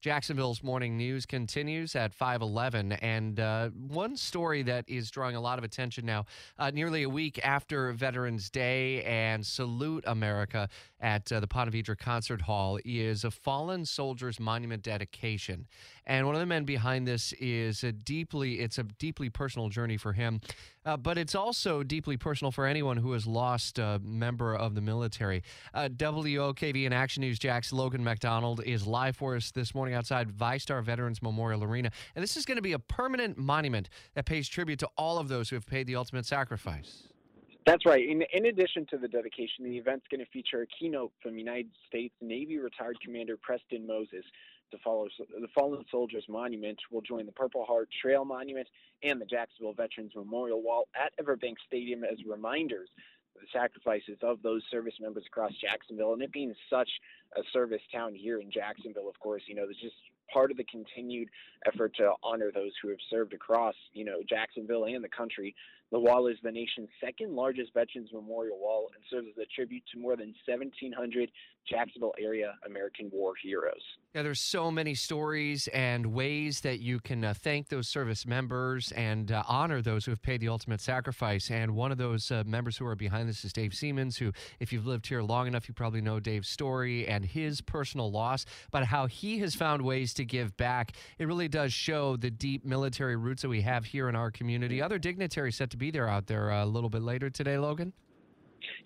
Jacksonville's morning news continues at 511. And uh, one story that is drawing a lot of attention now, uh, nearly a week after Veterans Day and Salute America at uh, the Ponte Vedra Concert Hall, is a fallen soldiers monument dedication. And one of the men behind this is a deeply, it's a deeply personal journey for him. Uh, but it's also deeply personal for anyone who has lost a member of the military. Uh, WOKV and Action News Jax Logan MacDonald is live for us this morning outside VyStar Veterans Memorial Arena. And this is going to be a permanent monument that pays tribute to all of those who have paid the ultimate sacrifice. That's right. In, in addition to the dedication, the event's going to feature a keynote from United States Navy retired Commander Preston Moses. The, follow, the Fallen Soldiers Monument will join the Purple Heart Trail Monument and the Jacksonville Veterans Memorial Wall at Everbank Stadium as reminders sacrifices of those service members across Jacksonville. And it being such a service town here in Jacksonville, of course, you know, there's just part of the continued effort to honor those who have served across, you know, Jacksonville and the country. The wall is the nation's second largest Veterans Memorial Wall and serves as a tribute to more than 1,700 Jacksonville area American war heroes. Yeah, there's so many stories and ways that you can uh, thank those service members and uh, honor those who have paid the ultimate sacrifice. And one of those uh, members who are behind this is Dave Siemens, who, if you've lived here long enough, you probably know Dave's story and his personal loss, but how he has found ways to give back. It really does show the deep military roots that we have here in our community. Other dignitaries set to be there out there uh, a little bit later today, Logan.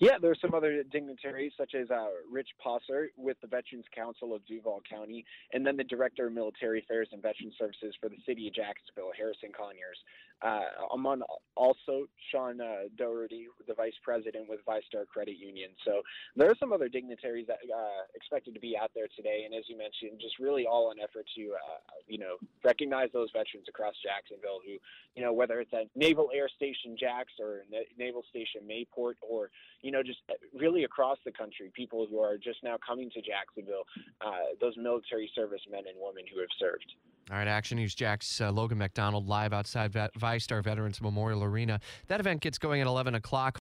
Yeah, there are some other dignitaries, such as uh, Rich Posser with the Veterans Council of Duval County, and then the Director of Military Affairs and Veteran Services for the City of Jacksonville, Harrison Conyers. Uh, among also Sean uh, Doherty, the Vice President with VyStar Credit Union. So there are some other dignitaries that uh, expected to be out there today, and as you mentioned, just really all an effort to, uh, you know, recognize those veterans across Jacksonville who, you know, whether it's at Naval Air Station Jax or Naval Station Mayport or you know, just really across the country, people who are just now coming to Jacksonville, uh, those military servicemen and women who have served. All right, Action News Jax uh, Logan MacDonald live outside VyStar Veterans Memorial Arena. That event gets going at 11 o'clock.